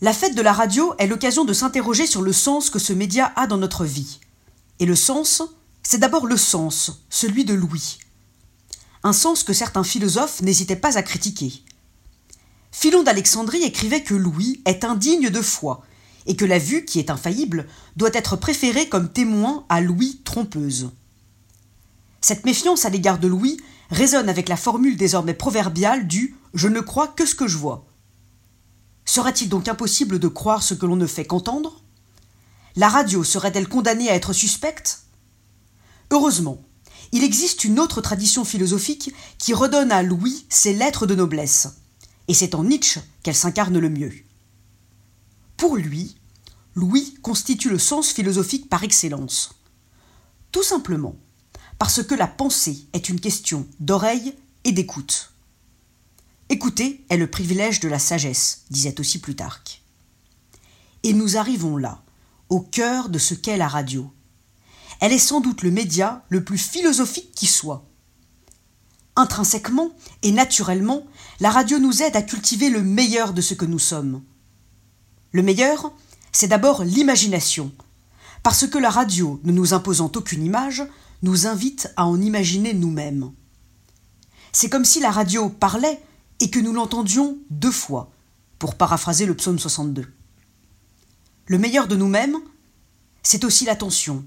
La fête de la radio est l'occasion de s'interroger sur le sens que ce média a dans notre vie. Et le sens, c'est d'abord le sens, celui de l'ouïe. Un sens que certains philosophes n'hésitaient pas à critiquer. Philon d'Alexandrie écrivait que l'ouïe est indigne de foi, et que la vue, qui est infaillible, doit être préférée comme témoin à l'ouïe trompeuse. Cette méfiance à l'égard de l'ouïe résonne avec la formule désormais proverbiale du Je ne crois que ce que je vois. Serait-il donc impossible de croire ce que l'on ne fait qu'entendre? La radio serait-elle condamnée à être suspecte? Heureusement, il existe une autre tradition philosophique qui redonne à Louis ses lettres de noblesse, et c'est en Nietzsche qu'elle s'incarne le mieux. Pour lui, Louis constitue le sens philosophique par excellence. Tout simplement parce que la pensée est une question d'oreille et d'écoute. Écouter est le privilège de la sagesse, disait aussi Plutarque. Et nous arrivons là, au cœur de ce qu'est la radio. Elle est sans doute le média le plus philosophique qui soit. Intrinsèquement et naturellement, la radio nous aide à cultiver le meilleur de ce que nous sommes. Le meilleur, c'est d'abord l'imagination, parce que la radio, ne nous imposant aucune image, nous invite à en imaginer nous-mêmes. C'est comme si la radio parlait et que nous l'entendions deux fois, pour paraphraser le psaume 62. Le meilleur de nous-mêmes, c'est aussi l'attention.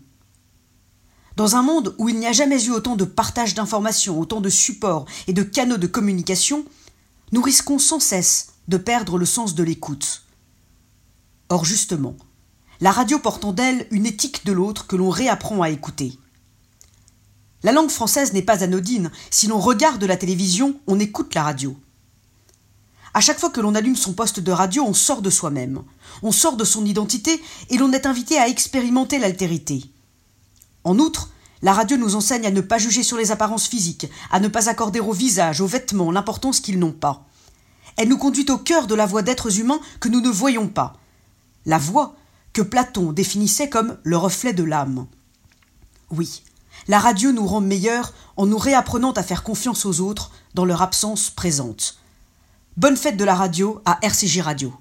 Dans un monde où il n'y a jamais eu autant de partage d'informations, autant de supports et de canaux de communication, nous risquons sans cesse de perdre le sens de l'écoute. Or justement, la radio porte en d'elle une éthique de l'autre que l'on réapprend à écouter. La langue française n'est pas anodine. Si l'on regarde la télévision, on écoute la radio. À chaque fois que l'on allume son poste de radio, on sort de soi-même, on sort de son identité et l'on est invité à expérimenter l'altérité. En outre, la radio nous enseigne à ne pas juger sur les apparences physiques, à ne pas accorder au visage, aux vêtements, l'importance qu'ils n'ont pas. Elle nous conduit au cœur de la voix d'êtres humains que nous ne voyons pas. La voix que Platon définissait comme le reflet de l'âme. Oui, la radio nous rend meilleurs en nous réapprenant à faire confiance aux autres dans leur absence présente. Bonne fête de la radio à RCJ Radio.